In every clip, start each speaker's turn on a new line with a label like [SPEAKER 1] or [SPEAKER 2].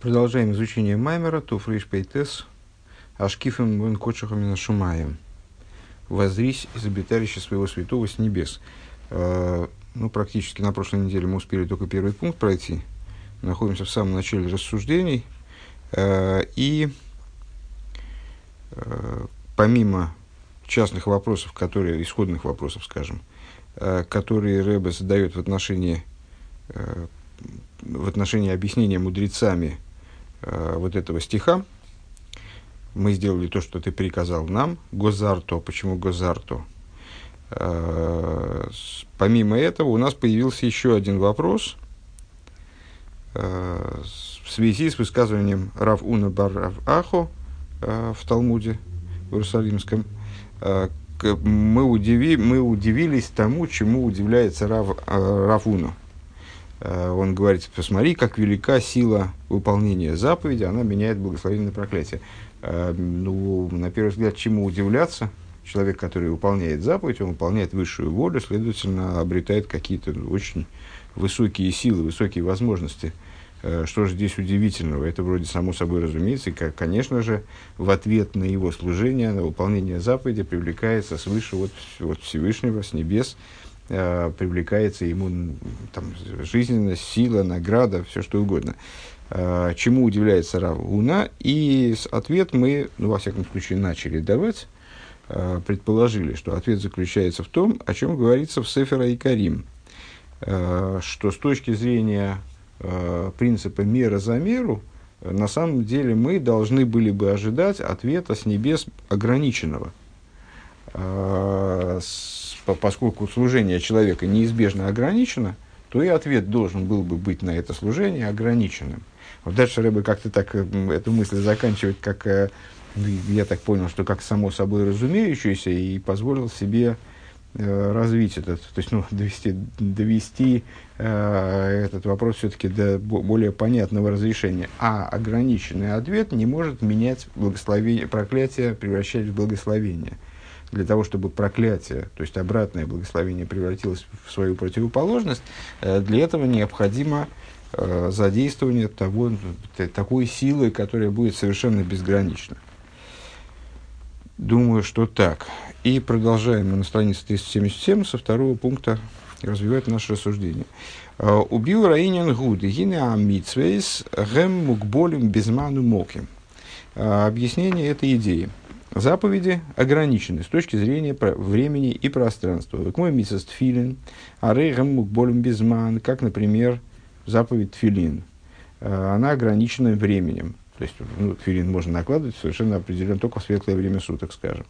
[SPEAKER 1] Продолжаем изучение Маймера, Туфриш Пейтес, Ашкифом Вен Кочахамина Шумаем. Возрись из обиталища своего святого с небес. Э, ну, практически на прошлой неделе мы успели только первый пункт пройти. Находимся в самом начале рассуждений. Э, и э, помимо частных вопросов, которые, исходных вопросов, скажем, которые Рэбе задает в отношении, в отношении объяснения мудрецами э, вот этого стиха. Мы сделали то, что ты приказал нам. Гозарто. Почему Гозарто? Э, помимо этого, у нас появился еще один вопрос э, в связи с высказыванием Рав Уна Бар Рав Ахо в Талмуде в Иерусалимском. Мы, удиви, мы удивились тому, чему удивляется Рав, Равуна. Э, он говорит, посмотри, как велика сила выполнения заповеди, она меняет благословение на проклятие. Э, ну, на первый взгляд, чему удивляться? Человек, который выполняет заповедь, он выполняет высшую волю, следовательно, обретает какие-то очень высокие силы, высокие возможности. Э, что же здесь удивительного? Это вроде само собой разумеется. И, конечно же, в ответ на его служение, на выполнение заповеди привлекается свыше вот, вот Всевышнего, с небес, э, привлекается ему там, жизненность, сила, награда, все что угодно. Э, чему удивляется Равуна? И ответ мы, ну, во всяком случае, начали давать, э, предположили, что ответ заключается в том, о чем говорится в Сефера и Карим, что с точки зрения принципа мера за меру, на самом деле мы должны были бы ожидать ответа с небес ограниченного. С, поскольку служение человека неизбежно ограничено, то и ответ должен был бы быть на это служение ограниченным. Вот дальше Рэбе как-то так эту мысль заканчивает, как, э, ну, я так понял, что как само собой разумеющееся, и позволил себе э, развить этот, то есть ну, довести, довести э, этот вопрос все-таки до более понятного разрешения. А ограниченный ответ не может менять благословение, проклятие, превращать в благословение для того, чтобы проклятие, то есть обратное благословение превратилось в свою противоположность, э, для этого необходимо э, задействование того, такой силы, которая будет совершенно безгранична. Думаю, что так. И продолжаем мы на странице 377 со второго пункта развивать наше рассуждение. «Э, Убил Раинин Гуд, гине амитсвейс, гэм мукболим безману моким. Объяснение этой идеи – Заповеди ограничены с точки зрения времени и пространства. Как мой миссис тфилин, а рейгам мукболем безман, как, например, заповедь тфилин. Э, она ограничена временем. То есть, ну, тфилин можно накладывать совершенно определенно только в светлое время суток, скажем.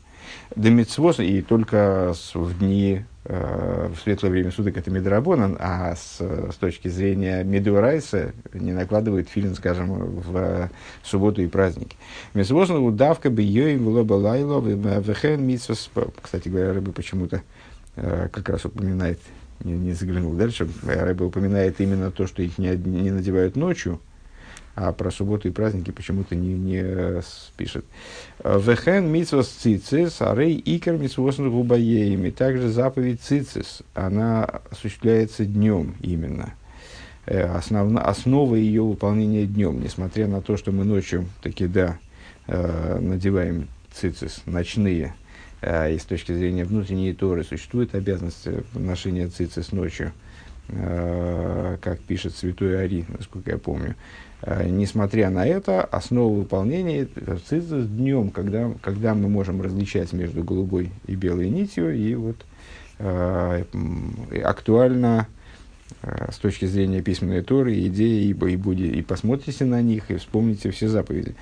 [SPEAKER 1] Демитсвоз, и только в дни, э, в светлое время суток это медрабонан, а с, с точки зрения медуарайса не накладывает филин, скажем, в э, субботу и праздники. Митсвоз, удавка бы йоим влоба лайло, вехен митсвоз, кстати говоря, рыба почему-то э, как раз упоминает, не, не заглянул дальше, рыба упоминает именно то, что их не, не надевают ночью, а про субботу и праздники почему-то не, не пишет. Вехен митсвас цицис, арей икер митсвос губаеями. Также заповедь цицис, она осуществляется днем именно. Э, основна, основа ее выполнения днем, несмотря на то, что мы ночью таки да э, надеваем цицис ночные, э, и с точки зрения внутренней торы существует обязанность ношения цицис ночью, как пишет святой Ари, насколько я помню. Э, несмотря на это, основа выполнения цицис днем, когда, когда мы можем различать между голубой и белой нитью, и вот э, актуально э, с точки зрения письменной торы, идеи, и, и, будет, и посмотрите на них, и вспомните все заповеди.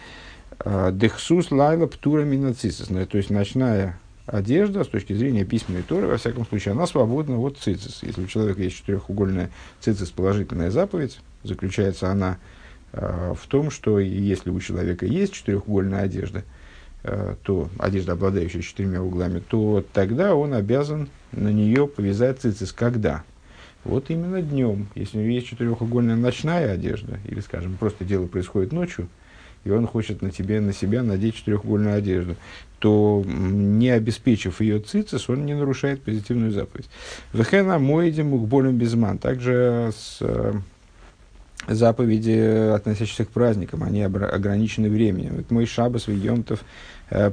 [SPEAKER 1] Э, Дехсус лайла птура минацисис, то есть ночная одежда с точки зрения письменной торы, во всяком случае, она свободна от цицис. Если у человека есть четырехугольная цицис, положительная заповедь, заключается она в том, что если у человека есть четырехугольная одежда, э, то одежда, обладающая четырьмя углами, то тогда он обязан на нее повязать цицис. Когда? Вот именно днем. Если у него есть четырехугольная ночная одежда, или, скажем, просто дело происходит ночью, и он хочет на, тебе, на себя надеть четырехугольную одежду, то, не обеспечив ее цицис, он не нарушает позитивную заповедь. Вехена моедем к болем безман. Также с, э, заповеди, относящиеся к праздникам, они ограничены временем. Мой шабас, вийомтов,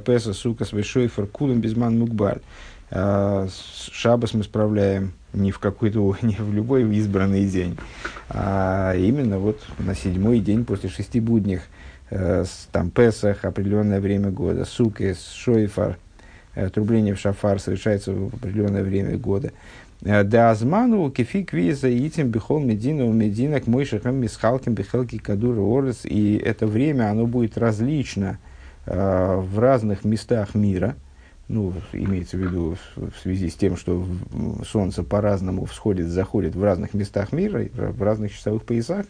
[SPEAKER 1] песа, сука, свой шойфер, кулем, безман, мукбаль. Шабас мы справляем не в какой-то, не в любой избранный день, а именно вот на седьмой день после шести будних, э, там Песах, определенное время года, Сукес, Шойфар, э, трубление в шафар совершается в определенное время года. Э, да азману кефи квиза итим бихол медина у медина к мойшахам мисхалким бихелки кадура орес. И это время, оно будет различно э, в разных местах мира – ну, имеется в виду в связи с тем, что Солнце по-разному всходит, заходит в разных местах мира, в разных часовых поясах,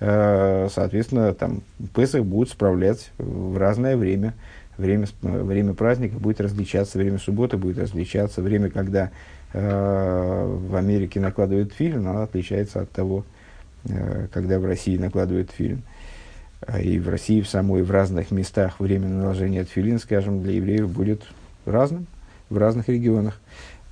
[SPEAKER 1] э, соответственно, там Песах будут справлять в разное время. Время, время праздника будет различаться, время субботы будет различаться, время, когда в Америке накладывают фильм, оно отличается от того, э, когда в России накладывают фильм. И в России в самой, в разных местах время наложения тфилин, скажем, для евреев будет разным в разных регионах.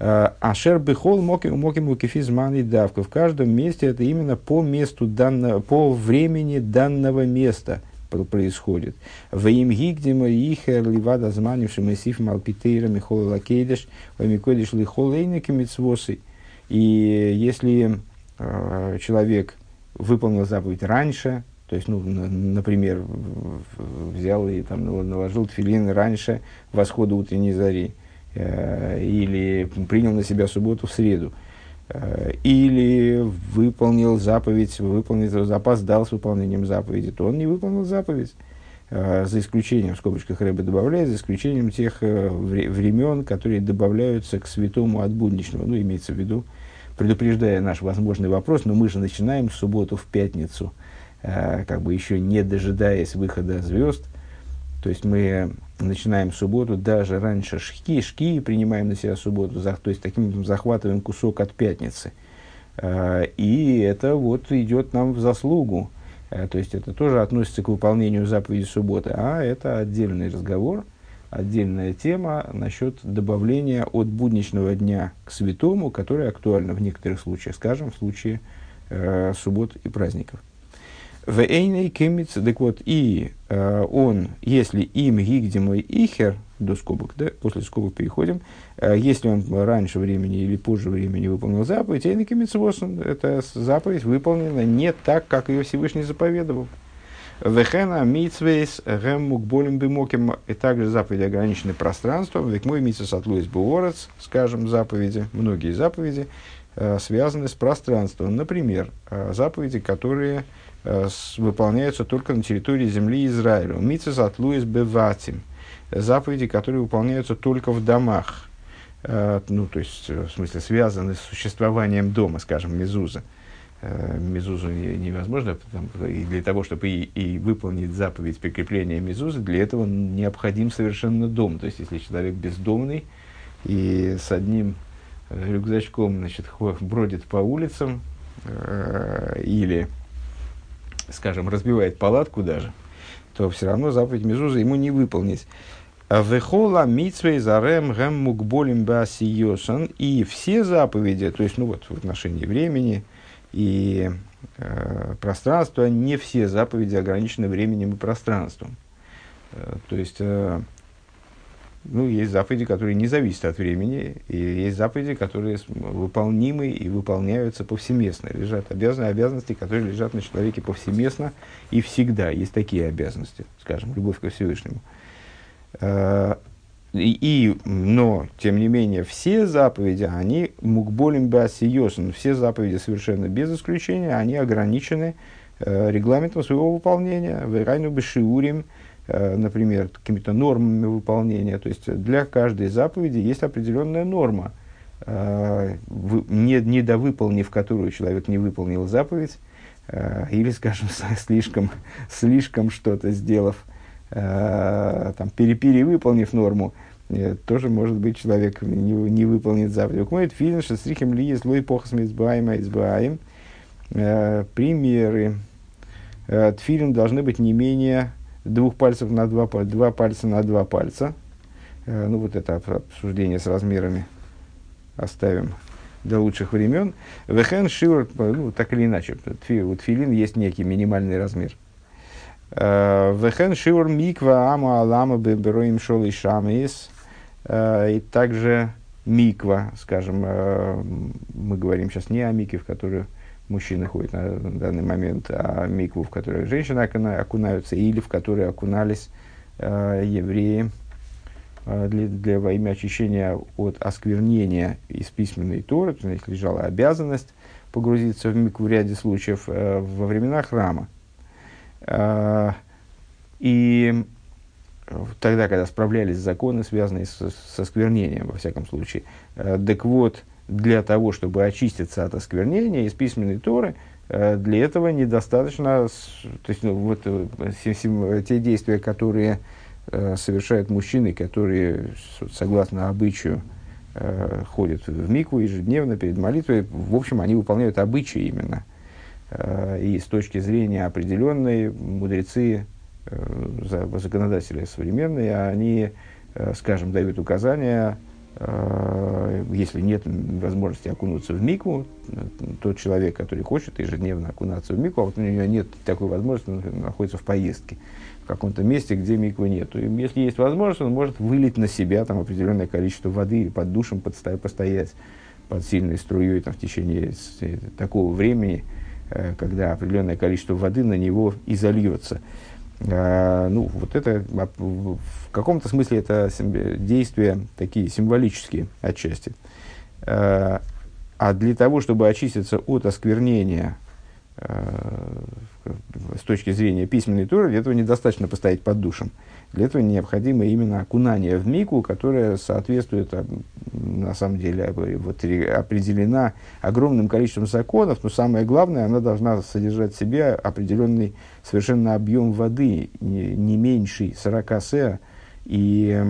[SPEAKER 1] А, Ашер бихол моким моким укифиз мани давка. В каждом месте это именно по месту данного, по времени данного места происходит. В им гигдима ихер ливада зманим шемесиф малпитейра михол лакейдеш вамикодиш лихол мицвосы. И если э, человек выполнил заповедь раньше, то есть, ну, например, взял и там, наложил тфилин раньше восхода утренней зари, э, или принял на себя субботу в среду, или выполнил заповедь, выполнил, запоздал с выполнением заповеди, то он не выполнил заповедь. Э, за исключением, в скобочках Рэбе добавляет, за исключением тех э, времен, которые добавляются к святому от будничного. Ну, имеется в виду, предупреждая наш возможный вопрос, но мы же начинаем субботу в пятницу – Э, как бы еще не дожидаясь выхода звезд. То есть мы начинаем субботу даже раньше шки, шки принимаем на себя субботу, то есть таким образом захватываем кусок от пятницы. Э, и это вот идет нам в заслугу. Э, то есть это тоже относится к выполнению заповеди субботы, а это отдельный разговор, отдельная тема насчет добавления от будничного дня к святому, которое актуально в некоторых случаях, скажем, в случае э, суббот и праздников. В Эйней Кемиц, так вот, и э, он, если им гигдимой ихер, до скобок, да, после скобок переходим, э, если он раньше времени или позже времени выполнил заповедь, Эйней Кемиц эта заповедь выполнена не так, как ее Всевышний заповедовал. Вехена митсвейс гэм мукболем бимоким. И также заповеди ограничены пространством. Век мой митсвейс от Луис Буорец, скажем, заповеди, многие заповеди, э, связаны с пространством. Например, э, заповеди, которые выполняются только на территории земли Израиля. Митцес от Луис Беватим. Заповеди, которые выполняются только в домах. Э, ну, то есть, э, в смысле, связаны с существованием дома, скажем, мезуза. Мезузу невозможно, и для того, чтобы и, и выполнить заповедь прикрепления мезузы, для этого необходим совершенно дом. То есть, если человек бездомный и с одним рюкзачком значит, бродит по улицам, или скажем, разбивает палатку даже, то все равно заповедь Мезуза ему не выполнить. Вехола митсвей зарем гэм. И все заповеди, то есть, ну вот, в отношении времени и э, пространства, не все заповеди ограничены временем и пространством. Э, то есть, э, ну, есть заповеди, которые не зависят от времени, и есть заповеди, которые выполнимы и выполняются повсеместно. Лежат обязаны, обязанности, которые лежат на человеке повсеместно и всегда. Есть такие обязанности, скажем, любовь ко Всевышнему. А, и, но, тем не менее, все заповеди, они мукболим басиосен, все заповеди совершенно без исключения, они ограничены э, регламентом своего выполнения. Вайрайну бешиурим, например, какими-то нормами выполнения. То есть для каждой заповеди есть определенная норма, э, не, недовыполнив которую человек не выполнил заповедь, э, или, скажем, слишком, слишком что-то сделав, там, перевыполнив норму, тоже, может быть, человек не, не выполнит заповедь. Мой фильм, что стрихим ли есть лой похас мецбаем, избаем. Примеры. Тфилин должны быть не менее двух пальцев на два два пальца на два пальца. Э, ну, вот это обсуждение с размерами оставим до лучших времен. Вехен шивр, ну, так или иначе, у тфилин есть некий минимальный размер. Э, Вехен шивр миква ама алама бебероим шол и шамис. Э, и также миква, скажем, э, мы говорим сейчас не о мике, в которую мужчины ходят на данный момент, а микву, в которой женщины окунаются, или в которой окунались евреи для, для, во имя очищения от осквернения из письменной Торы, то есть лежала обязанность погрузиться в микву в ряде случаев во времена храма. И тогда, когда справлялись законы, связанные с, со сквернением, во всяком случае. Э, так вот, для того, чтобы очиститься от осквернения из письменной Торы, э, для этого недостаточно, то есть, ну, вот, э, те действия, которые совершают мужчины, которые, согласно обычаю, ходят в микву ежедневно перед молитвой, в общем, они выполняют обычаи именно. И с точки зрения определенной, мудрецы Э, законодатели современные, они, э, скажем, дают указания, э, если нет возможности окунуться в микву, тот человек, который хочет ежедневно окунаться в микву, а вот у него нет такой возможности, он находится в поездке в каком-то месте, где миквы нет. И если есть возможность, он может вылить на себя там, определенное количество воды, под душем подстоять, постоять под сильной струей там, в течение такого времени, когда определенное количество воды на него изольется. А, ну, вот это а, в каком-то смысле это действия такие символические отчасти. А, а для того, чтобы очиститься от осквернения с точки зрения письменной туры, для этого недостаточно постоять под душем. Для этого необходимо именно окунание в мику, которое соответствует, на самом деле, вот, определена огромным количеством законов, но самое главное, она должна содержать в себе определенный совершенно объем воды, не, не меньший 40 сеа, и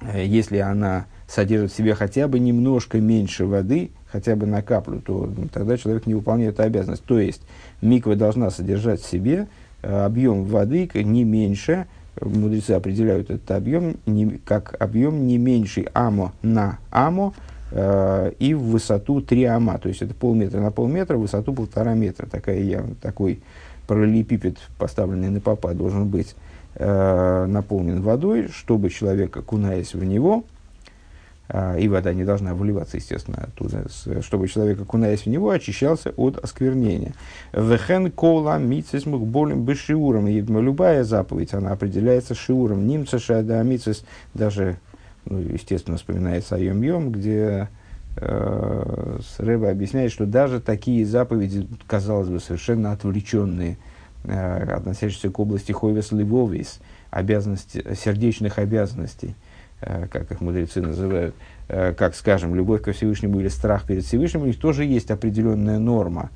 [SPEAKER 1] э, если она содержит в себе хотя бы немножко меньше воды, хотя бы на каплю, то ну, тогда человек не выполняет эту обязанность. То есть миква должна содержать в себе э, объем воды не меньше, мудрецы определяют этот объем не, как объем не меньший амо на амо э, и в высоту 3 ама. То есть это полметра на полметра, высоту полтора метра. Такая такой параллелепипед, поставленный на попа, должен быть э, наполнен водой, чтобы человек, окунаясь в него, а, и вода не должна выливаться, естественно, оттуда, чтобы человек, окунаясь в него, очищался от осквернения. Вехен кола мицис болем бешиуром. Любая заповедь, она определяется шиуром. Нимца шада мицис, даже, ну, естественно, вспоминается о Йом-Йом, где э, Рэба объясняет, что даже такие заповеди, казалось бы, совершенно отвлеченные, э, относящиеся к области хойвес ливовис, обязанности, сердечных обязанностей – Э, как их мудрецы называют, как, скажем, любовь ко Всевышнему или страх перед Всевышним, у них тоже есть определенная норма.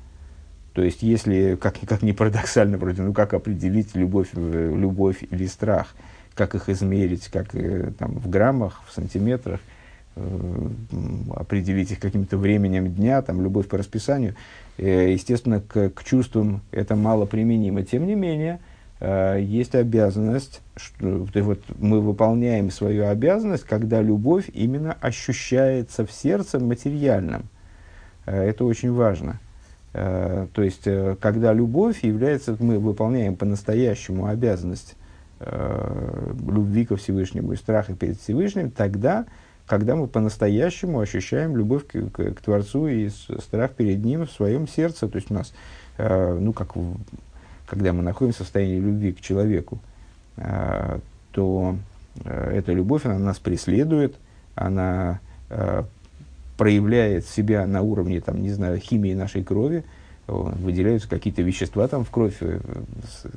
[SPEAKER 1] То есть, если, как, как ни парадоксально, вроде, ну как определить любовь, любовь или страх, как их измерить, как там, в граммах, в сантиметрах, определить их каким-то временем дня, там, любовь по расписанию, естественно, к, к чувствам это мало применимо. Тем не менее, Э, есть обязанность, что, вот мы выполняем свою обязанность, когда любовь именно ощущается в сердце материальным. Э, это очень важно. Э, то есть, когда любовь является, мы выполняем по-настоящему обязанность любви ко Всевышнему и страха перед Всевышним, тогда, когда мы по-настоящему ощущаем любовь к, к, к Творцу и страх перед Ним в своем сердце. То есть у нас, ну, как когда мы находимся в состоянии любви к человеку, а, то а, эта любовь, она нас преследует, она а, проявляет себя на уровне, там, не знаю, химии нашей крови, выделяются какие-то вещества там в кровь, э, э,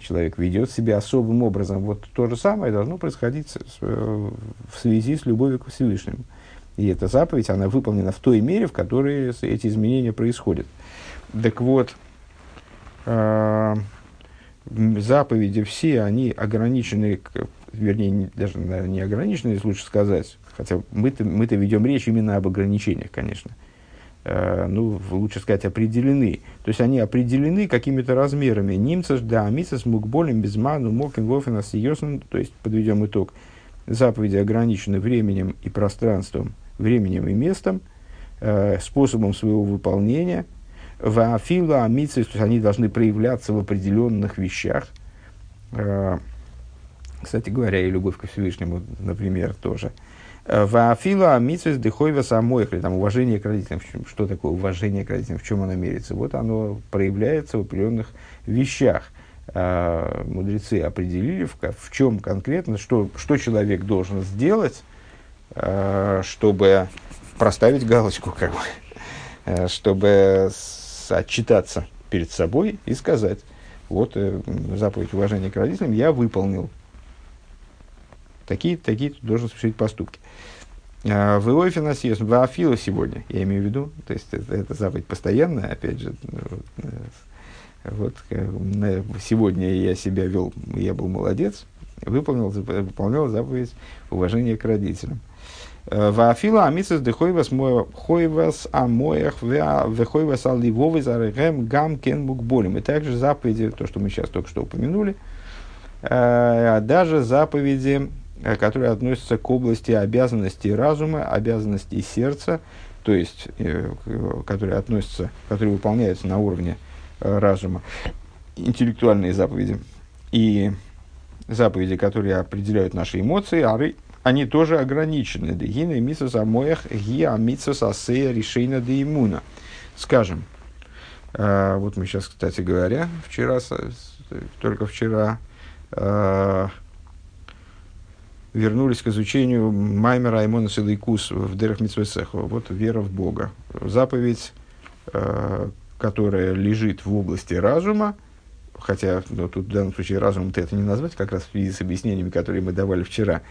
[SPEAKER 1] человек ведет себя особым образом. Вот то же самое должно происходить в связи с любовью к Всевышнему. И эта заповедь, она выполнена в той мере, в которой эти изменения происходят. Так вот, э, заповеди все, они ограничены, вернее, даже наверное, не ограничены, лучше сказать, хотя мы-то, мы-то ведем речь именно об ограничениях, конечно. Э, ну, лучше сказать, определены. То есть они определены какими-то размерами. Нимцеш, да, мицес, мукболем, безману, мокин, вофен, асиосен. То есть, подведем итог. Заповеди ограничены временем и пространством, временем и местом. э, способом своего выполнения. Ваафила амитсвейс, то есть они должны проявляться в определенных вещах. Э, кстати говоря, и любовь ко Всевышнему, например, тоже. Ваафила амитсвейс дыхойва самоих, или там уважение к родителям. Что такое уважение к родителям, в чем оно мерится? Вот оно проявляется в определенных вещах. Э, мудрецы определили, в, в чем конкретно, что, что человек должен сделать, э, чтобы проставить галочку, как бы, э, чтобы отчитаться перед собой и сказать, вот заповедь уважения к родителям я выполнил. Такие, такие тут должны совершить поступки. В Иофина в Афила сегодня, я имею в виду, то есть это, это заповедь постоянная, опять же, вот, э, сегодня я себя вел, я был молодец, выполнил, выполнял заповедь уважения к родителям. Э, Вафила амисас дехойвас хойвас амоях вехойвас аливовый зарегем гам кен букболем. И также заповеди, то, что мы сейчас только что упомянули, э, а даже заповеди, которые относятся к области обязанностей разума, обязанностей сердца, то есть, которые относятся, которые выполняются на уровне Э, разума, интеллектуальные заповеди и заповеди, которые определяют наши эмоции, ары, они тоже ограничены. Дегина и мисос амоях гиа митсос асея решейна де иммуна. Скажем, э, вот мы сейчас, кстати говоря, вчера, только вчера э, вернулись к изучению Маймера Аймона Силайкус в Дерах Митсвесеху. Вот вера в Бога. Заповедь, которая лежит в области разума, хотя ну, тут в данном случае разумом -то это не назвать, как раз в связи с объяснениями, которые мы давали вчера,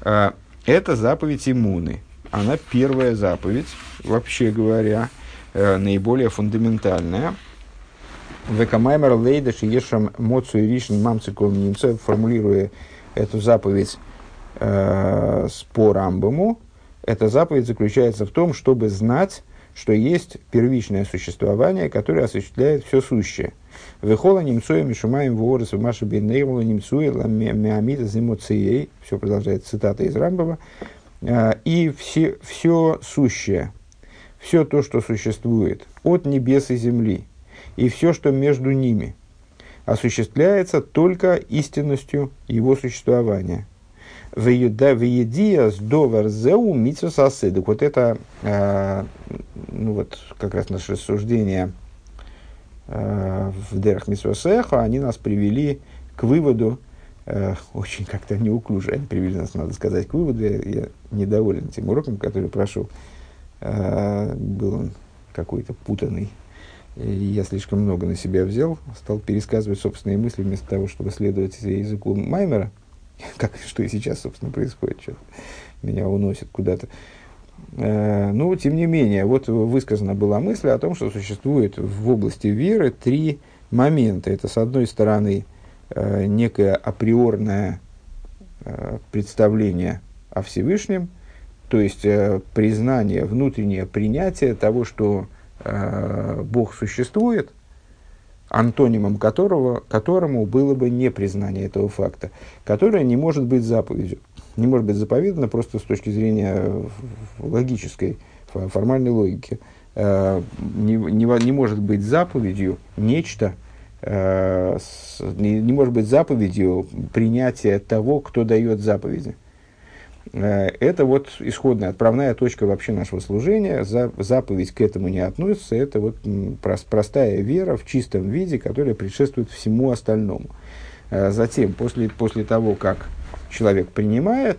[SPEAKER 1] а, это заповедь иммуны. Она первая заповедь, вообще говоря, э, наиболее фундаментальная. Векамаймер лейда шиешам моцу и ришн мамциком немцев, формулируя эту заповедь э, по Рамбаму, эта заповедь заключается в том, чтобы знать, что есть первичное существование, которое осуществляет все сущее. Вехола немцуя мишумаем ворос в маши бенейвола немцуя миамида зимоцией. Все продолжает цитата из Рамбова. А, и все, все сущее, все то, что существует от небес и земли, и все, что между ними, осуществляется только истинностью его существования – Веедиас довар зеу митсус Так вот это, э, ну вот как раз наше рассуждение э, в Дерах Митсусеха, они нас привели к выводу, э, очень как-то неуклюже, они привели нас, надо сказать, к выводу, я, я недоволен тем уроком, который прошел. Был он какой-то путанный. И я слишком много на себя взял, стал пересказывать собственные мысли вместо того, чтобы следовать языку Маймера – как, что и сейчас, собственно, происходит, что меня уносит куда-то. Э, ну, тем не менее, вот высказана была мысль о том, что существует в области веры три момента. Это, с одной стороны, э, некое априорное э, представление о Всевышнем, то есть признание, внутреннее принятие того, что Бог существует – антонимом которого, которому было бы непризнание этого факта, которое не может быть заповедью. Не может быть заповедано просто с точки зрения логической, формальной логики. Э, не, не, не может быть заповедью нечто, э, не, не может быть заповедью принятия того, кто дает заповеди. Э, это вот исходная, отправная точка вообще нашего служения. За, заповедь к этому не относится. Это вот простая вера в чистом виде, которая предшествует всему остальному. Э, затем, после, после того, как человек принимает,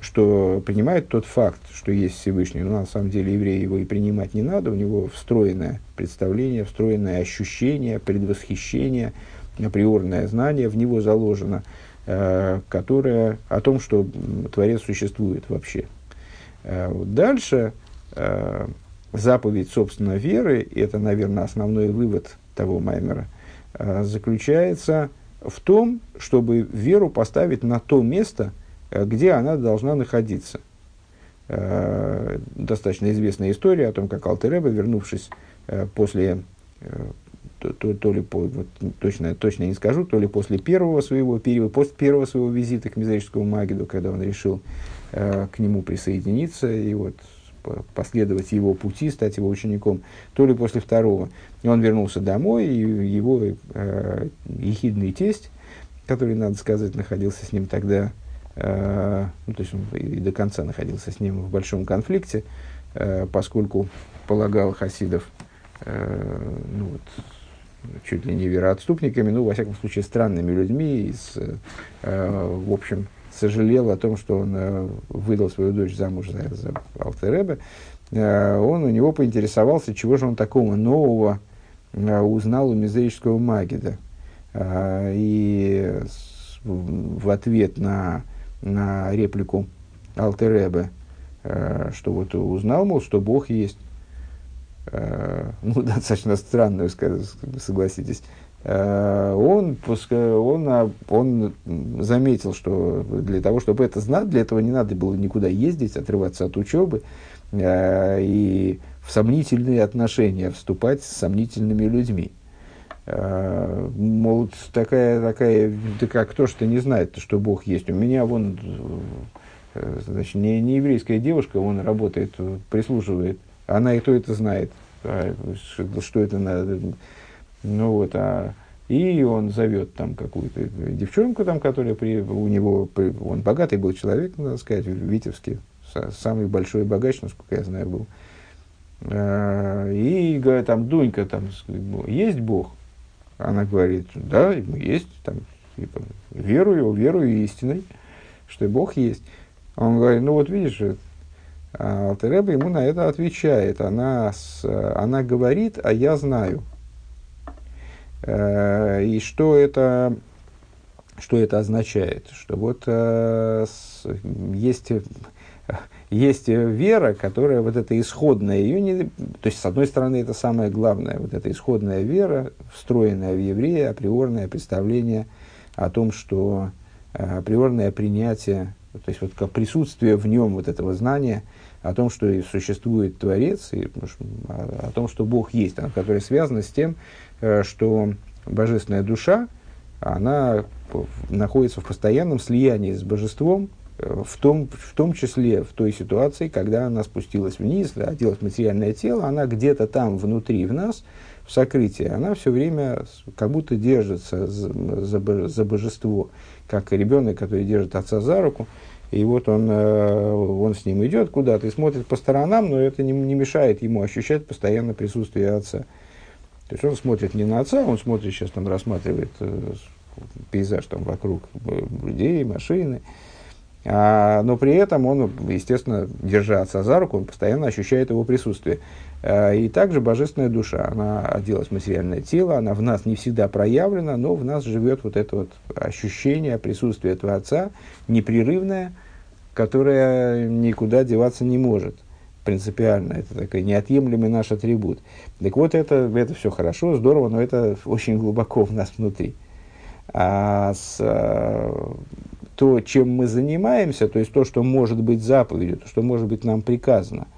[SPEAKER 1] что принимает тот факт, что есть Всевышний, но на самом деле еврею его и принимать не надо, у него встроенное представление, встроенное ощущение, предвосхищение, априорное знание в него заложено – которая о том, что Творец существует вообще. Э, дальше э, заповедь, собственно, веры, и это, наверное, основной вывод того Маймера, заключается в том, чтобы веру поставить на то место, где она должна находиться. Достаточно известная история о том, как Алтереба, вернувшись после то, то, то ли по, вот, точно, точно не скажу, то ли после первого своего периода, после первого своего визита к Мизрическому Магиду, когда он решил э, к нему присоединиться, и вот последовать его пути, стать его учеником, то ли после второго. И он вернулся домой, и его э, ехидный тесть, который, надо сказать, находился с ним тогда, э, ну, то есть он и до конца находился с ним в большом конфликте, э, поскольку полагал хасидов, э, ну, вот, чуть ли не вероотступниками, ну, во всяком случае, странными людьми, и с, э, в общем, сожалел о том, что он э, выдал свою дочь замуж за, за Алтеребе, э, он у него поинтересовался, чего же он такого нового э, узнал у мизерического Магида. Э, и в ответ на, на реплику Алтеребе, э, что вот узнал, мол, что Бог есть, э, ну, достаточно странную, согласитесь, Э, он, он, он заметил, что для того, чтобы это знать, для этого не надо было никуда ездить, отрываться от учебы э, и в сомнительные отношения вступать с сомнительными людьми. Э, мол, такая, такая, да как кто что не знает, что Бог есть. У меня вон, значит, не, не еврейская девушка, он работает, прислуживает, она и то это знает. А, что, это надо ну вот, а, и он зовет там какую-то девчонку, там, которая при, у него, он богатый был человек, надо сказать, в Витебске, самый большой богач, насколько я знаю, был. А, и говорит, там, Дунька, там, есть Бог? Она говорит, да, есть, там, типа, верую, верую истиной, что Бог есть. Он говорит, ну вот видишь, Алтереба ему на это отвечает. Она, она говорит, а я знаю. Э, и что это, что это означает? Что вот э, есть, есть вера, которая вот эта исходная, ее не, то есть, с одной стороны, это самое главное, вот эта исходная вера, встроенная в еврея, априорное представление о том, что э, априорное принятие, то есть вот как присутствие в нем вот этого знания о том, что существует Творец, и о, о том, что Бог есть, которое связано с тем, Э, что божественная душа, она находится в постоянном слиянии с божеством, э, в том, в том числе в той ситуации, когда она спустилась вниз, оделась материальное тело, она где-то там внутри в нас, в сокрытии, она все время как будто держится за, за, за божество, как ребенок, который держит отца за руку, и вот он, э, он с ним идет куда-то и смотрит по сторонам, но это не, не мешает ему ощущать постоянно присутствие отца. То есть он смотрит не на отца, он смотрит, сейчас там рассматривает э, пейзаж там вокруг э, людей, машины. А, но при этом он, естественно, держа отца за руку, он постоянно ощущает его присутствие. А, и также божественная душа, она оделась материальное тело, она в нас не всегда проявлена, но в нас живет вот это вот ощущение присутствия Творца, непрерывное, которое никуда деваться не может – принципиально, это такой неотъемлемый наш атрибут. Так вот, это, это все хорошо, здорово, но это очень глубоко в нас внутри. А с, а, то, чем мы занимаемся, то есть то, что может быть заповедью, то, что может быть нам приказано,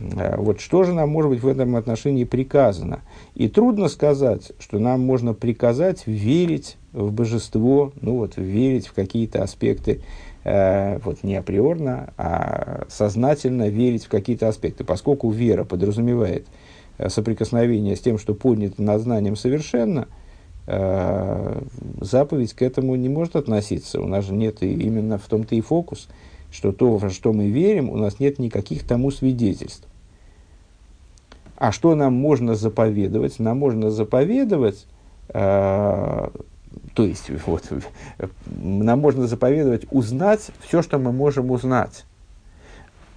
[SPEAKER 1] вот что же нам может быть в этом отношении приказано? И трудно сказать, что нам можно приказать верить в божество, ну вот, верить в какие-то аспекты э, вот не априорно, а сознательно верить в какие-то аспекты, поскольку вера подразумевает э, соприкосновение с тем, что поднято над знанием совершенно, э, заповедь к этому не может относиться. У нас же нет и именно в том-то и фокус, что то, во что мы верим, у нас нет никаких тому свидетельств. А что нам можно заповедовать? Нам можно заповедовать э, то есть, вот, нам можно заповедовать узнать все, что мы можем узнать.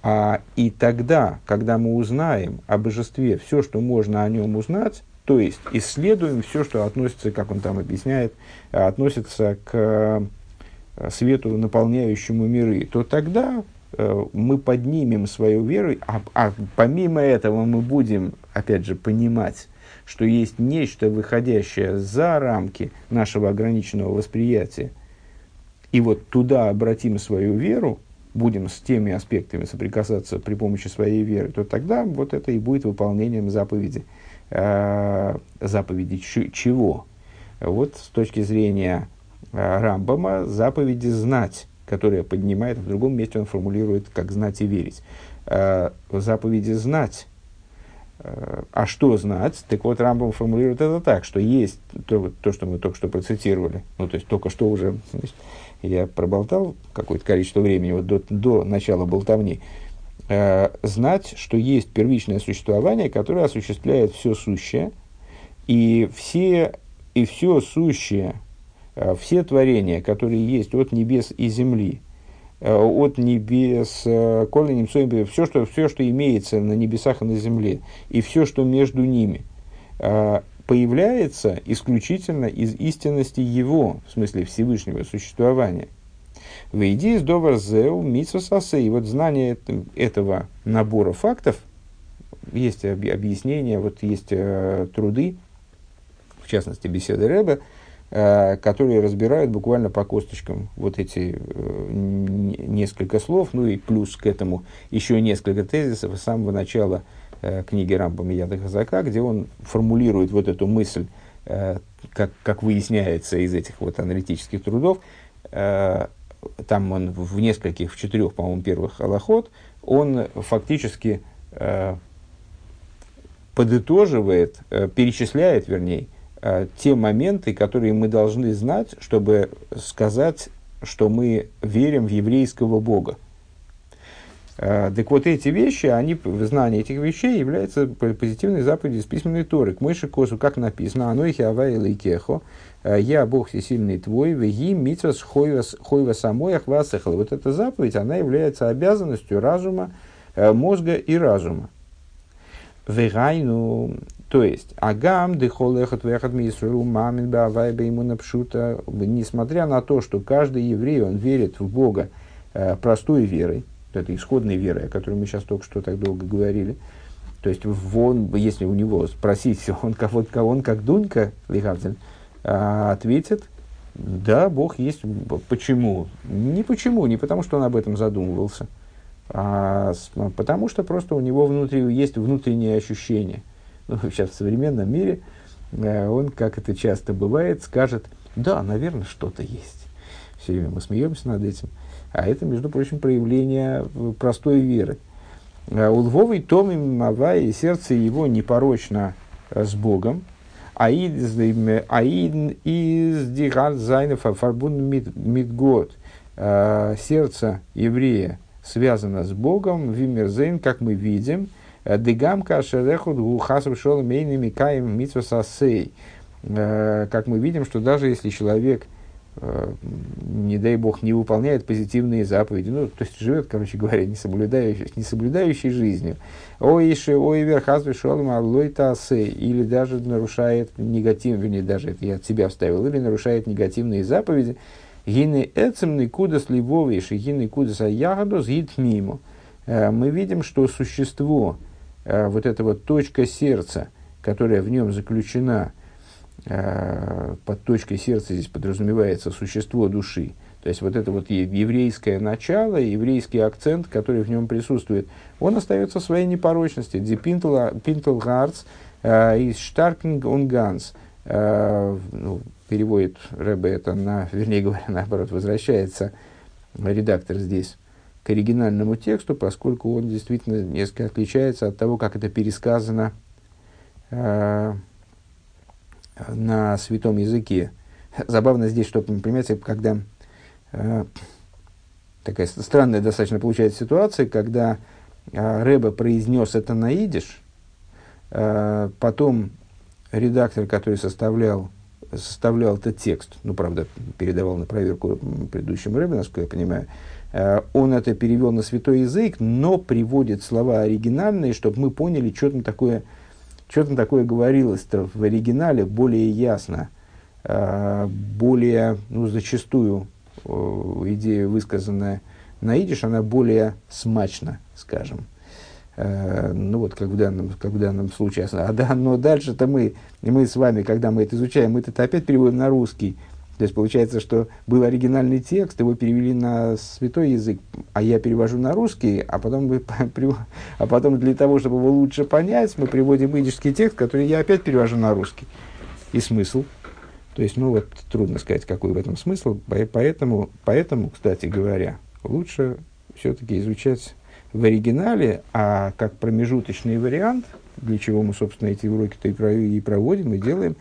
[SPEAKER 1] А, и тогда, когда мы узнаем о божестве все, что можно о нем узнать, то есть исследуем все, что относится, как он там объясняет, относится к э, свету, наполняющему миры, то тогда э, мы поднимем свою веру, а, а помимо этого мы будем, опять же, понимать что есть нечто, выходящее за рамки нашего ограниченного восприятия, и вот туда обратим свою веру, будем с теми аспектами соприкасаться при помощи своей веры, то тогда вот это и будет выполнением заповеди. Э, заповеди чего? Вот с точки зрения э, Рамбама заповеди знать, которая поднимает, в другом месте он формулирует, как знать и верить. э, заповеди знать. Э, а что знать? Так вот, Рамбам формулирует это так, что есть то, то, что мы только что процитировали, ну, то есть только что уже значит, я проболтал какое-то количество времени, вот до, до начала болтовни, э, знать, что есть первичное существование, которое осуществляет все сущее, и все, и все сущее, все творения, которые есть от небес и земли – Э, от небес, э, корнем все что, все, что имеется на небесах и на земле, и все, что между ними, э, появляется исключительно из истинности Его, в смысле Всевышнего существования. Войди из Доварзеу Митсвасасе. И вот знание этого набора фактов, есть объяснения, вот есть труды, в частности, беседы Рэба, Э, которые разбирают буквально по косточкам вот эти э, несколько слов, ну и плюс к этому еще несколько тезисов с самого начала э, книги Рамбама Яда Хазака, где он формулирует вот эту мысль, как, как выясняется из этих вот аналитических трудов, там он в нескольких, в четырех, по-моему, первых аллахот, он фактически подытоживает, перечисляет, вернее, Э, те моменты, которые мы должны знать, чтобы сказать, что мы верим в еврейского Бога. Э, так вот, эти вещи, они, знание этих вещей является позитивной заповедью из письменной Торы. К Мойше Косу, как написано, «Аной хиавай лейкехо, э, я Бог всесильный твой, веги митвас хойва самой ахвасехал». Вот эта заповедь, она является обязанностью разума, мозга и разума. Вегайну, то есть, агам дыхол эхот вехот мисру мамин бавайба ему напшута, несмотря на то, что каждый еврей, он верит в Бога э, простой верой, это исходной верой, о которой мы сейчас только что так долго говорили, то есть, он, если у него спросить, он, он, он как Дунька, Лихавзель, э, ответит, да, Бог есть. Почему? Не почему, не потому, что он об этом задумывался, а потому что просто у него внутри есть внутреннее ощущение – ну, сейчас в современном мире, э, он, как это часто бывает, скажет, да, наверное, что-то есть. Все время мы смеемся над этим. А это, между прочим, проявление э, простой веры. Э, у Львовой том им Мава и сердце его непорочно с Богом, а из Дигар Зайнов Фарбун Мидгод. Сердце еврея связано с Богом, Вимерзейн, как мы видим – Дегам кашерехуд гухасов шел мейными каем митсвасасей. Э, как мы видим, что даже если человек, э, не дай бог, не выполняет позитивные заповеди, ну, то есть живет, короче говоря, не соблюдающий, не соблюдающий жизнью, ой, ой, верхаз шел аллой тасей, или даже нарушает негатив, вернее, даже это я от себя вставил, или нарушает негативные заповеди, гины эцемный кудас ливовиш, гины кудас аягадос гид мимо. Э, мы видим, что существо, вот эта вот точка сердца, которая в нем заключена, э, под точкой сердца здесь подразумевается существо души, то есть вот это вот еврейское начало, еврейский акцент, который в нем присутствует, он остается в своей непорочности. Ди пинтл гарц э, из штаркинг он ганс. Ну, переводит Рэбе это на, вернее говоря, наоборот, возвращается редактор здесь к оригинальному тексту, поскольку он действительно несколько отличается от того, как это пересказано э, на святом языке. Забавно здесь, что, понимаете, когда э, такая странная достаточно получается ситуация, когда э, Рэба произнес это на идиш, э, потом редактор, который составлял, составлял этот текст, ну, правда, передавал на проверку предыдущему Рэбе, насколько я понимаю, он это перевел на святой язык, но приводит слова оригинальные, чтобы мы поняли, что там такое, что там такое говорилось в оригинале более ясно, э, более, ну, зачастую э, идея, высказанная на идиш, она более смачна, скажем. Ну вот, как в данном, как в данном случае. А да, но дальше-то мы, мы с вами, когда мы это изучаем, мы это опять переводим на русский. То есть получается, что был оригинальный текст, его перевели на святой язык, а я перевожу на русский, а потом, мы, а потом для того, чтобы его лучше понять, мы приводим идишский текст, который я опять перевожу на русский. И смысл. То есть, ну вот, трудно сказать, какой в этом смысл. Поэтому, поэтому кстати говоря, лучше все-таки изучать в оригинале, а как промежуточный вариант, для чего мы, собственно, эти уроки-то и проводим, и делаем,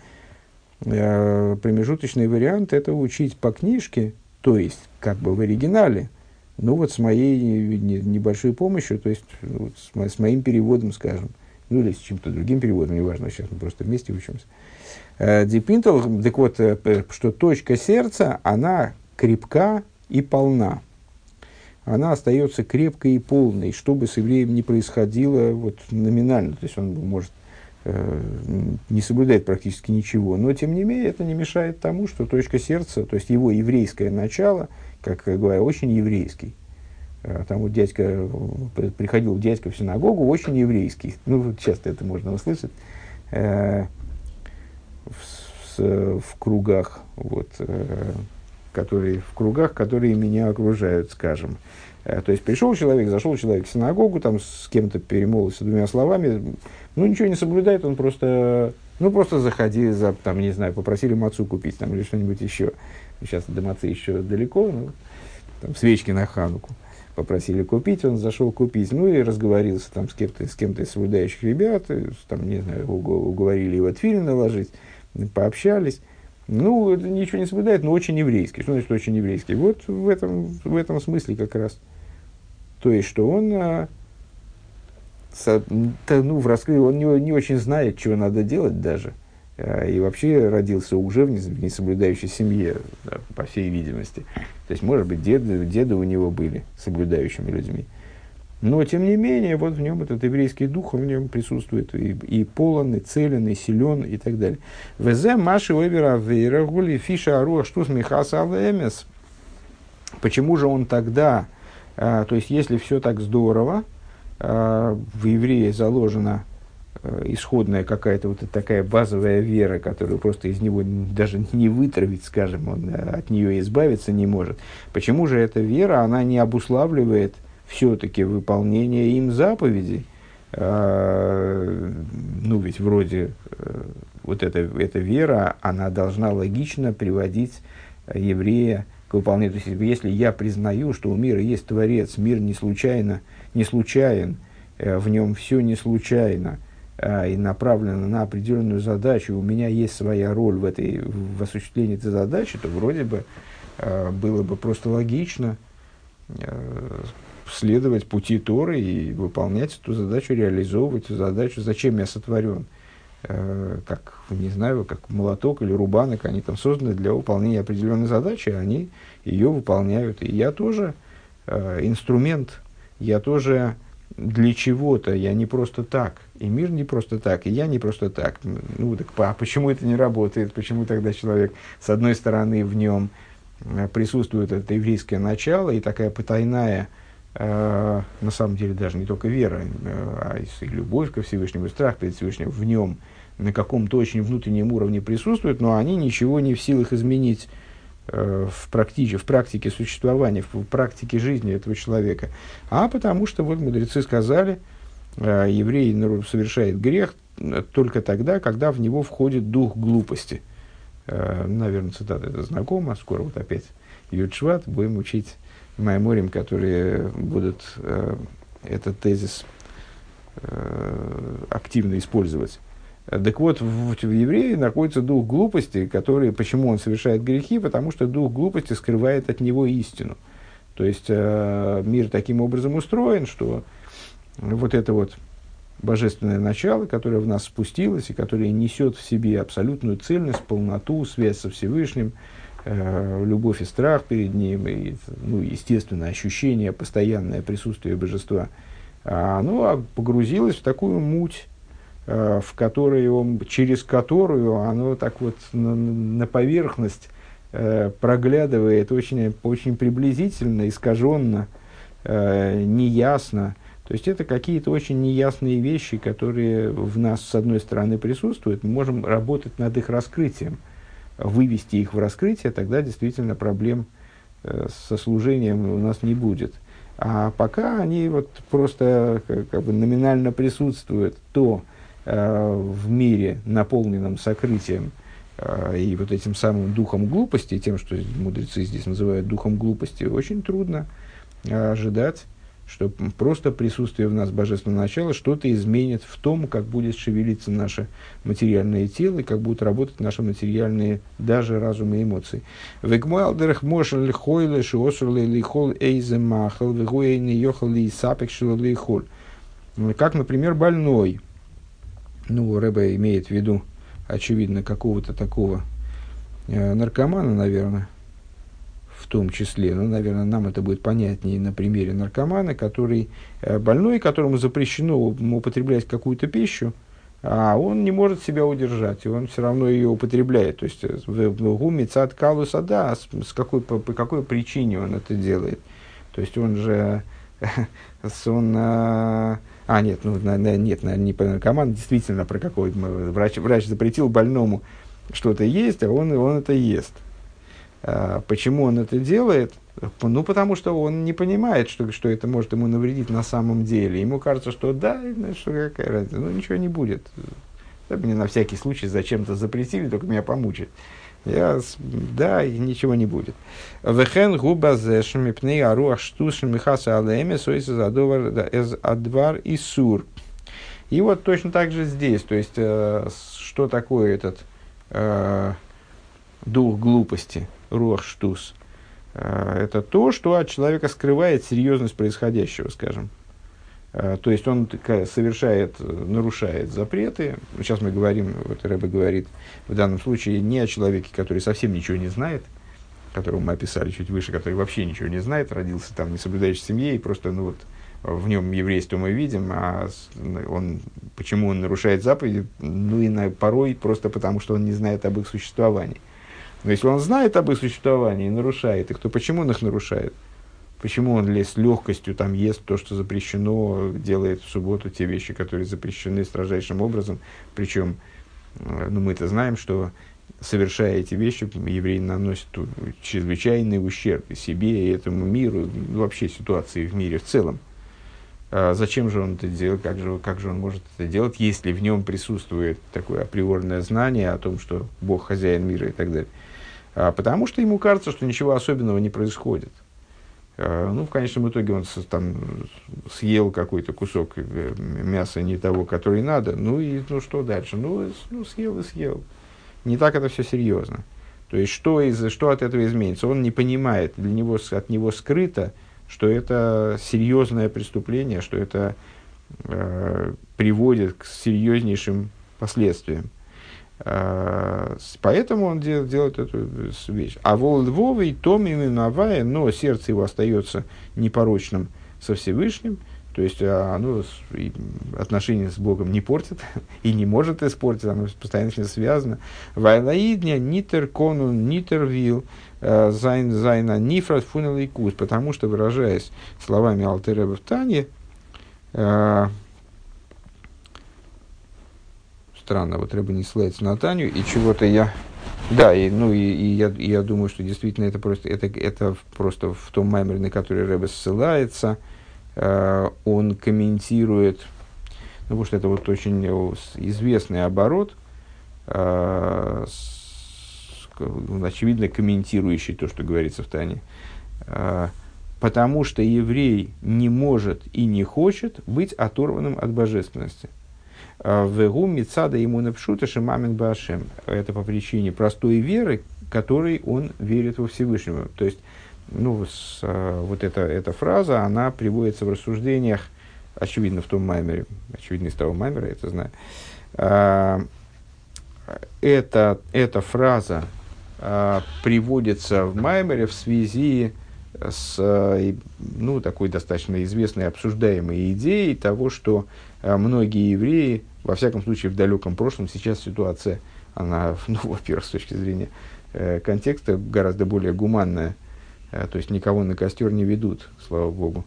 [SPEAKER 1] промежуточный вариант – это учить по книжке, то есть как бы в оригинале, ну вот с моей небольшой помощью, то есть вот с, моим переводом, скажем, ну или с чем-то другим переводом, неважно, сейчас мы просто вместе учимся. Э, Дипинтл, так вот, э, что точка сердца, она крепка и полна она остается крепкой и полной, что бы с евреем ни происходило вот, номинально. То есть он может э, не соблюдать практически ничего, но тем не менее это не мешает тому, что точка сердца, то есть его еврейское начало, как говорю, очень еврейский. Э, там вот дядька, э, приходил дядька в синагогу, очень еврейский. Ну, часто это можно услышать э, в, в, кругах, вот, э, которые, в кругах, которые меня окружают, скажем. Э, то есть пришел человек, зашел человек в синагогу, там с кем-то перемолвился двумя словами, ну ничего не соблюдает, он просто, ну просто заходи, за, там, не знаю, попросили мацу купить там, или что-нибудь еще. Сейчас до мацы еще далеко, ну, там, свечки на хануку попросили купить, он зашел купить, ну и разговорился там с кем-то, с кем-то из соблюдающих ребят, там, не знаю, уговорили его твилин наложить, пообщались. Ну, это ничего не соблюдает, но очень еврейский. Что значит очень еврейский? Вот в этом, в этом смысле как раз. То есть, что он, а, ну, в раскрытии, он не, не очень знает, чего надо делать даже. А, и вообще родился уже в несоблюдающей семье, да, по всей видимости. То есть, может быть, деды, деды у него были соблюдающими людьми. Но, тем не менее, вот в нем этот еврейский дух, в нем присутствует и, и полон, и целен, и силен, и так далее. Везе маши овера вейра гули фиша аруа штус михаса. Почему же он тогда, то есть если все так здорово, а, в еврее заложена а, исходная какая-то вот такая базовая вера, которую просто из него даже не вытравить, скажем, он а, от нее избавиться не может. Почему же эта вера, она не обуславливает все-таки выполнение им заповедей, э, ну ведь вроде э, вот эта, эта вера, она должна логично приводить еврея к выполнению. То есть, если я признаю, что у мира есть Творец, мир не случайно, не случайен, э, в нем все не случайно, э, и направлено на определенную задачу, у меня есть своя роль в, этой, в осуществлении этой задачи, то вроде бы э, было бы просто логично э, следовать пути Торы и выполнять эту задачу, реализовывать эту задачу. Зачем я сотворен? Э, как, не знаю, как молоток или рубанок, они там созданы для выполнения определенной задачи, они ее выполняют. И я тоже э, инструмент, я тоже для чего-то, я не просто так, и мир не просто так, и я не просто так. Ну, так а почему это не работает? Почему тогда человек, с одной стороны, в нем э, присутствует это еврейское начало и такая потайная на самом деле даже не только вера, э, а и любовь ко Всевышнему, и страх перед Всевышним в нем на каком-то очень внутреннем уровне присутствуют, но они ничего не в силах изменить э, в, практике, в практике существования, в практике жизни этого человека. А потому что, вот мудрецы сказали, э, еврей совершает грех только тогда, когда в него входит дух глупости. Наверное, цитата это знакома, скоро вот опять Юдшват будем учить майморим, которые будут э, этот тезис э, активно использовать. Так вот, в, в евреи находится дух глупости, который, почему он совершает грехи, потому что дух глупости скрывает от него истину. То есть э, мир таким образом устроен, что вот это вот божественное начало, которое в нас спустилось и которое несет в себе абсолютную цельность, полноту, связь со Всевышним, э, любовь и страх перед ним, и, ну, естественно, ощущение, постоянное присутствие божества, а оно погрузилось в такую муть, э, в которой он, через которую оно так вот на, на поверхность э, проглядывает очень, очень приблизительно, искаженно, э, неясно. То есть это какие-то очень неясные вещи, которые в нас, с одной стороны, присутствуют. Мы можем работать над их раскрытием – вывести их в раскрытие, тогда действительно проблем э, со служением у нас не будет. А пока они вот просто как бы номинально присутствуют, то э, в мире, наполненном сокрытием э, и вот этим самым духом глупости, тем, что мудрецы здесь называют духом глупости, очень трудно ожидать что просто присутствие в нас божественного начала что-то изменит в том, как будет шевелиться наше материальное тело и как будут работать наши материальные даже разум и эмоции. Вегмуалдерах мошел лихойле шиосурле лихол эйзе махал вегуэйне йохал ли сапек лихоль. Как, например, больной. Ну, Рэбе имеет в виду, очевидно, какого-то такого э, наркомана, наверное, в том числе, ну, наверное, нам это будет понятнее на примере наркомана, который э, больной, которому запрещено употреблять какую-то пищу, а он не может себя удержать, и он все равно ее употребляет. То есть, э, в гуме цат калуса, да, с какой, по, по какой причине он это делает. То есть, он же, он, а, а нет, ну, нет, не про наркоман, действительно, про какой врач, врач запретил больному что-то есть, а он, он это ест. А, почему он это делает? Ну, потому что он не понимает, что, что это может ему навредить на самом деле. Ему кажется, что да, ну, что какая разница, ну ничего не будет. Да, мне на всякий случай зачем-то запретили, только меня помучить. Я, да, ничего не будет. Вехен губа зешми аруах штушин михаса алеме сойса задовар эз адвар и сур. И вот точно так же здесь, то есть, э, что такое этот э, дух глупости? Руах штус, э, это то, что от человека скрывает серьезность происходящего, скажем. Э, то есть он совершает, нарушает запреты. Сейчас мы говорим, вот Рэбе говорит в данном случае не о человеке, который совсем ничего не знает, которого мы описали чуть выше, который вообще ничего не знает, родился там не соблюдающий в семье, и просто ну, вот, в нем еврейство мы видим, а он, почему он нарушает заповеди, ну и на, порой просто потому, что он не знает об их существовании. Но если он знает об их существовании и нарушает их, то почему он их нарушает? Почему он с легкостью там ест то, что запрещено, делает в субботу те вещи, которые запрещены строжайшим образом? Причем, э, ну, мы это знаем, что совершая эти вещи, еврей наносит чрезвычайный ущерб и себе, и этому миру, ну, вообще ситуации в мире в целом. А зачем же он это делает, как же, как же он может это делать, если в нем присутствует такое априорное знание о том, что Бог хозяин мира и так далее. А, потому что ему кажется, что ничего особенного не происходит. А, ну, в конечном итоге он там съел какой-то кусок э, мяса не того, который надо. Ну и ну что дальше? Ну, ну съел и съел. Не так это все серьезно. То есть, что, из, что от этого изменится? Он не понимает, для него, от него скрыто, что это серьезное преступление, что это э, приводит к серьезнейшим последствиям. А, поэтому он дел, делает эту вещь. А вол Львовый, том именовая, но сердце его остается непорочным со Всевышним, то есть а, оно отношения с Богом не портит и не может испортить, оно постоянно связано. Вайлаидня нитер кону нитер вил а, зайн зайна нифрат фунел кус, потому что, выражаясь словами Алтер Ребе в Танье, странно, вот Ребе не ссылается на Танью, и чего-то я... Да, и, ну, и, и, я, я думаю, что действительно это просто, это, это просто в том маймере, на который Рэбе ссылается, э, он комментирует, ну, потому что это вот очень известный оборот, э, с, очевидно комментирующий то, что говорится в Тане, э, потому что еврей не может и не хочет быть оторванным от божественности – Вегу Мицада ему напшута Шимамин Башем. Это по причине простой веры, которой он верит во Всевышнего. То есть, ну, с, а, вот эта, эта фраза, она приводится в рассуждениях, очевидно, в том маймере, очевидно, из того маймера, это знаю. А, это, эта фраза приводится в маймере в связи с ну, такой достаточно известной обсуждаемой идеей того, что многие евреи во всяком случае, в далеком прошлом сейчас ситуация, она, ну, во-первых, с точки зрения э, контекста, гораздо более гуманная. Э, то есть никого на костер не ведут, слава богу.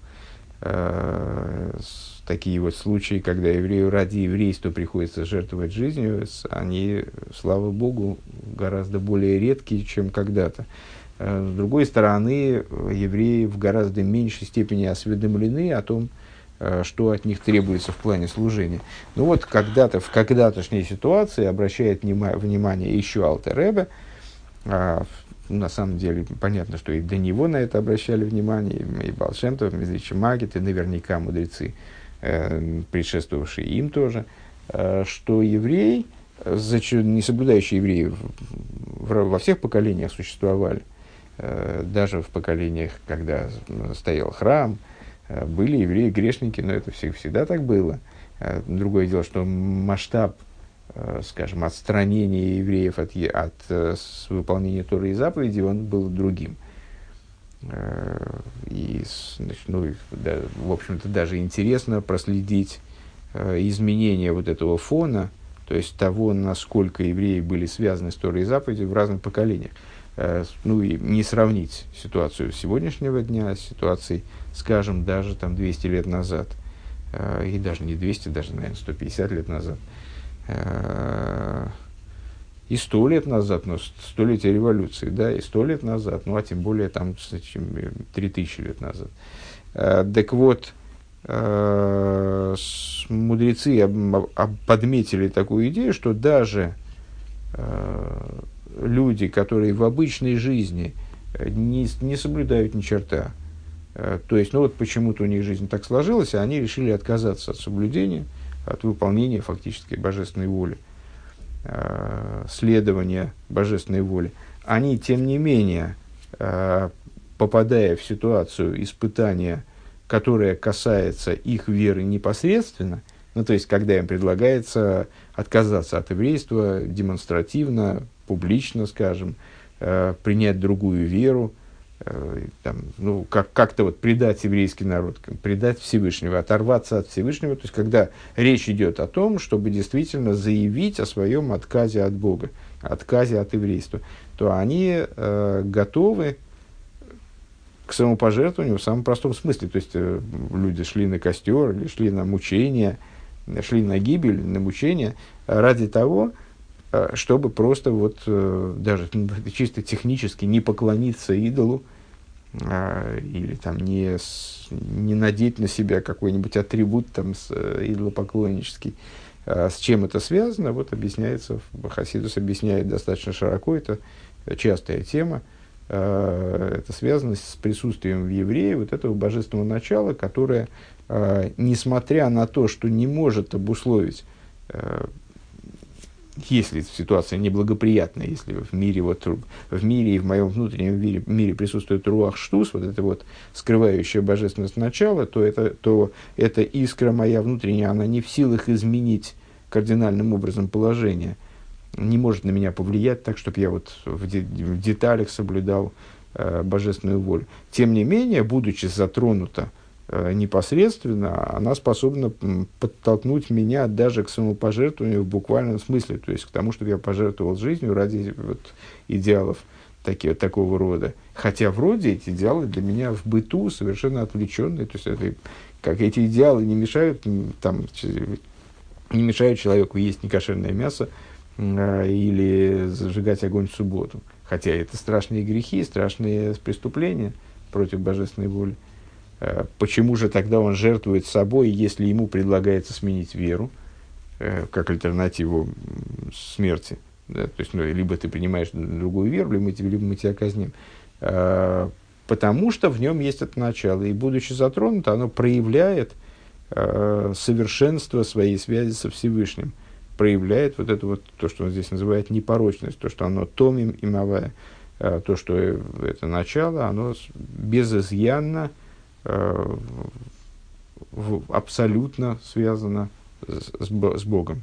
[SPEAKER 1] Э, такие вот случаи, когда еврею ради еврейства приходится жертвовать жизнью, они, слава богу, гораздо более редкие, чем когда-то. С другой стороны, евреи в гораздо меньшей степени осведомлены о том, что от них требуется в плане служения. Ну вот когда-то, в когда-тошней ситуации обращает внимание еще Алтеребе, а, на самом деле, понятно, что и до него на это обращали внимание, и Балшемтов, и Мезричи Магит, и наверняка мудрецы, э, предшествовавшие им тоже, э, что еврей, не соблюдающие евреи во всех поколениях существовали, э, даже в поколениях, когда стоял храм, э, были евреи грешники, но это всегда так было. Э, другое дело, что масштаб Э, скажем, отстранения евреев от, от э, выполнения Торы и заповедей, он был другим. Э, и, значит, ну, да, в общем-то, даже интересно проследить изменения вот этого фона, то есть того, насколько евреи были связаны с Торой и заповедью в разных поколениях. Ну и не сравнить ситуацию сегодняшнего дня с ситуацией, скажем, даже там 200 лет назад, и даже не 200, даже, наверное, 150 лет назад – Э, и сто лет назад, ну, столетие революции, да, и сто лет назад, ну, а тем более там, чем три тысячи лет назад. Э, так вот, э, мудрецы подметили такую идею, что даже люди, которые в обычной жизни не, не соблюдают ни черта, то есть, ну вот почему-то у них жизнь так сложилась, а они решили отказаться от соблюдения – от выполнения фактически божественной воли, э, следования божественной воли, они, тем не менее, э, попадая в ситуацию испытания, которая касается их веры непосредственно, ну, то есть, когда им предлагается отказаться от еврейства демонстративно, публично, скажем, э, принять другую веру, Э, там, ну, как, как-то вот предать еврейский народ, предать Всевышнего, оторваться от Всевышнего, то есть когда речь идет о том, чтобы действительно заявить о своем отказе от Бога, отказе от еврейства, то они э, готовы к самопожертвованию в самом простом смысле. То есть э, люди шли на костер или шли на мучение, шли на гибель, на мучение ради того, Э, чтобы просто вот э, даже чисто технически не поклониться идолу а, или там не, не надеть на себя какой-нибудь атрибут там с, э, идолопоклоннический. А с чем это связано, вот объясняется, Хасидус объясняет достаточно широко, это частая тема, а, это связано с присутствием в евреи вот этого божественного начала, которое, несмотря на то, что не может обусловить если ситуация неблагоприятная, если в мире, вот, в мире и в моем внутреннем мире, мире присутствует руах штус, вот это вот скрывающее божественность начала, то, это, то эта искра моя внутренняя, она не в силах изменить кардинальным образом положение, не может на меня повлиять так, чтобы я вот в, де, в деталях соблюдал э, божественную волю. Тем не менее, будучи затронута непосредственно, она способна подтолкнуть меня даже к самопожертвованию в буквальном смысле, то есть к тому, чтобы я пожертвовал жизнью ради вот, идеалов такие, такого рода. Хотя вроде эти идеалы для меня в быту совершенно отвлеченные, то есть это, как эти идеалы не мешают, там, не мешают человеку есть некошерное мясо э, или зажигать огонь в субботу. Хотя это страшные грехи, страшные преступления против божественной воли. Э, почему же тогда он жертвует собой, если ему предлагается сменить веру, э, как альтернативу смерти? Да? То есть, ну, либо ты принимаешь другую веру, либо мы, либо мы тебя казним. Э, потому что в нем есть это начало. И будучи затронуто, оно проявляет совершенство своей связи со Всевышним. Проявляет вот это вот, то, что он здесь называет непорочность, то, что оно томим и мавая. То, что это начало, оно безызъянно, Э, абсолютно связано с, с Богом.